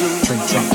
真香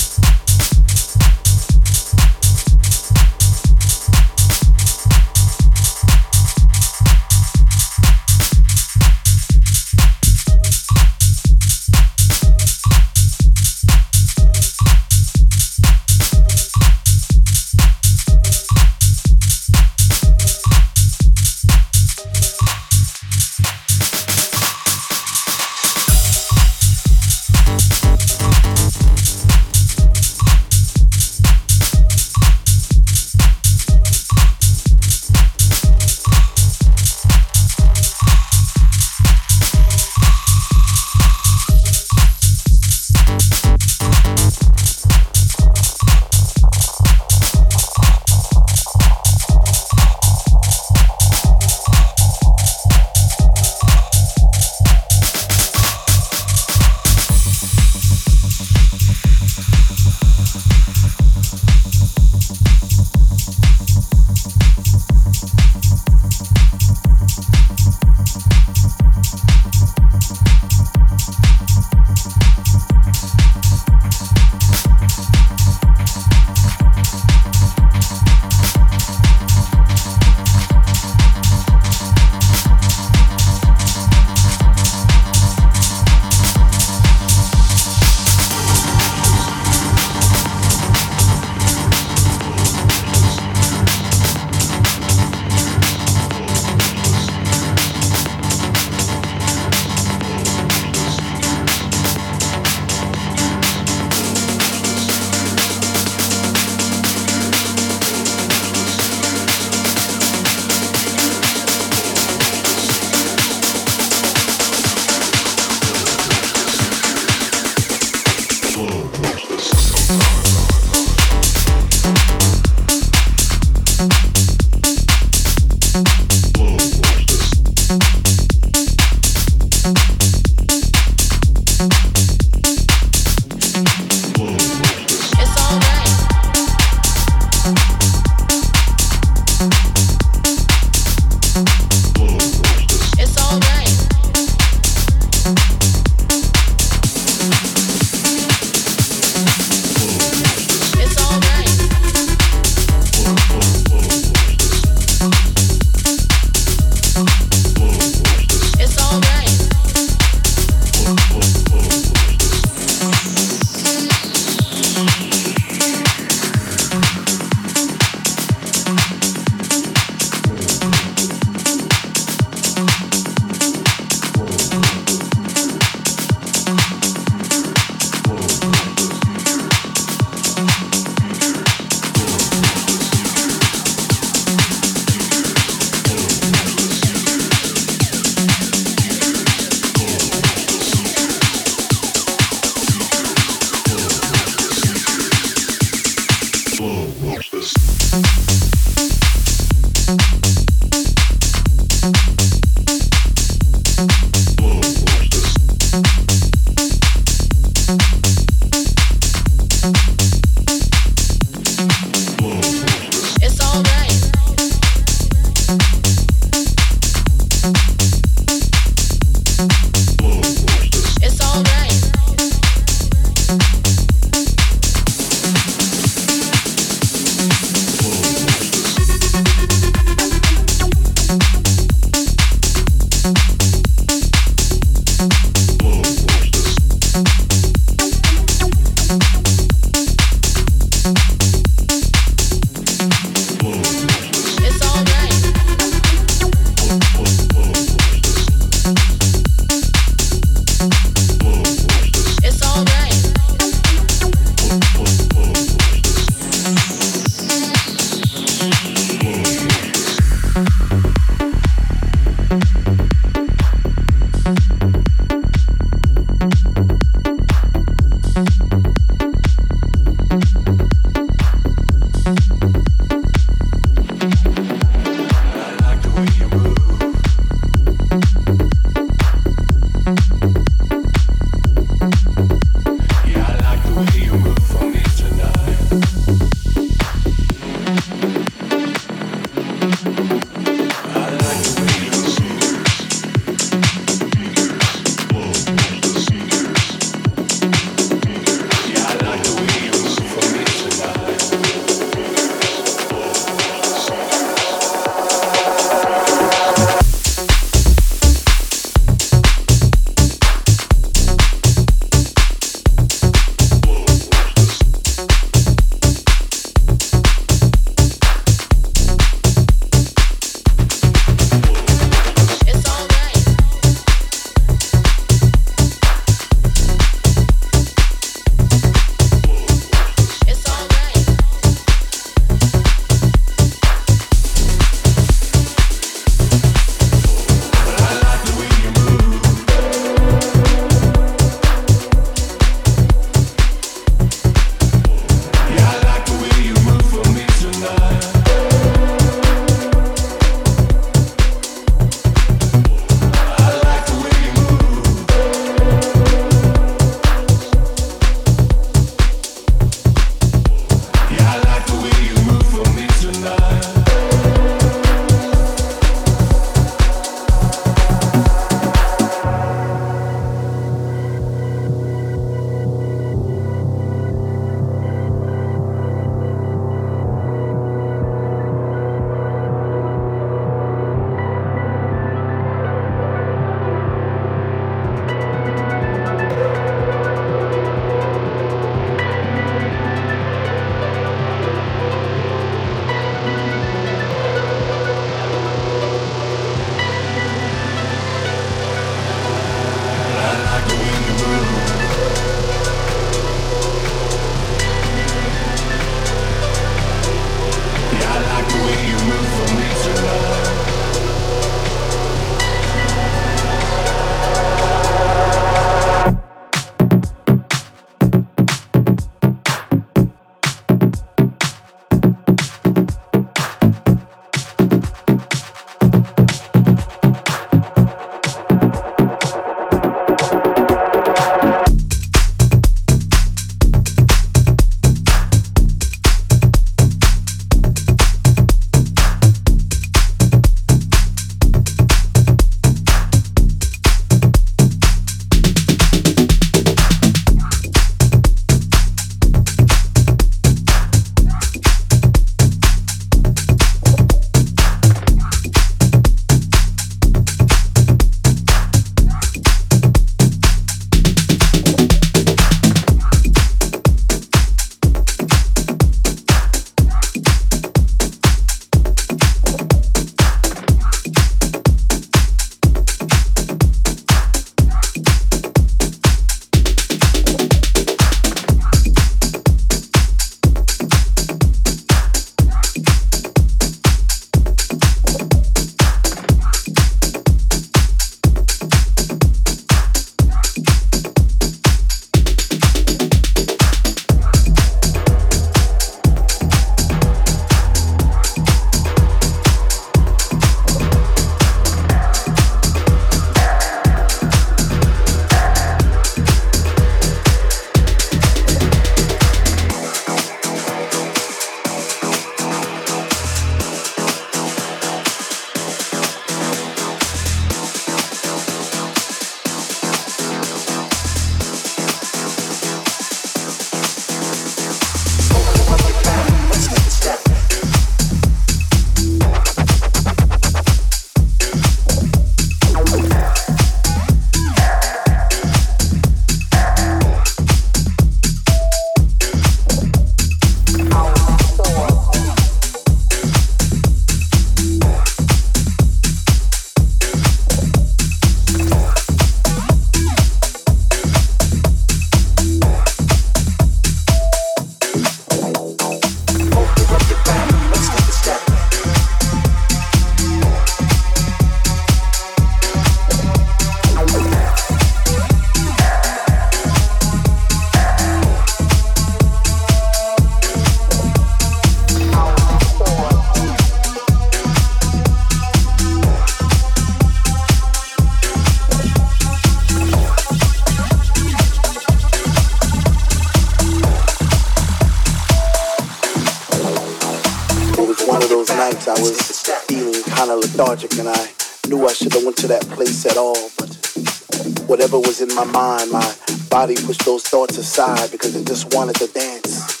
my mind, my body pushed those thoughts aside because it just wanted to dance.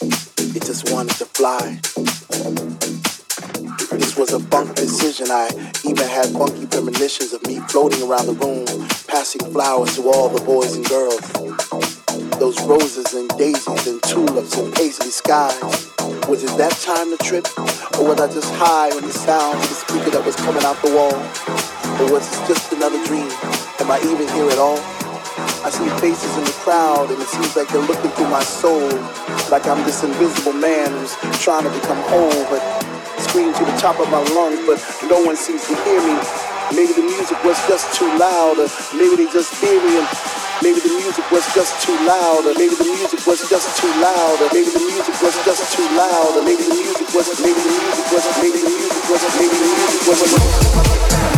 It just wanted to fly. This was a funk decision. I even had funky premonitions of me floating around the room, passing flowers to all the boys and girls. Those roses and daisies and tulips and paisley skies. Was it that time to trip? Or was I just high on the sound of the speaker that was coming out the wall? Or was it just another dream? Am I even here at all? I see faces in the crowd and it seems like they're looking through my soul. Like I'm this invisible man who's trying to become whole, but scream to the top of my lungs, but no one seems to hear me. Maybe the music was just too loud, or maybe they just hear me and maybe the music was just too loud, or maybe the music was just too loud, or maybe the music was just too loud, or maybe the music was maybe the music was maybe the music was maybe the music was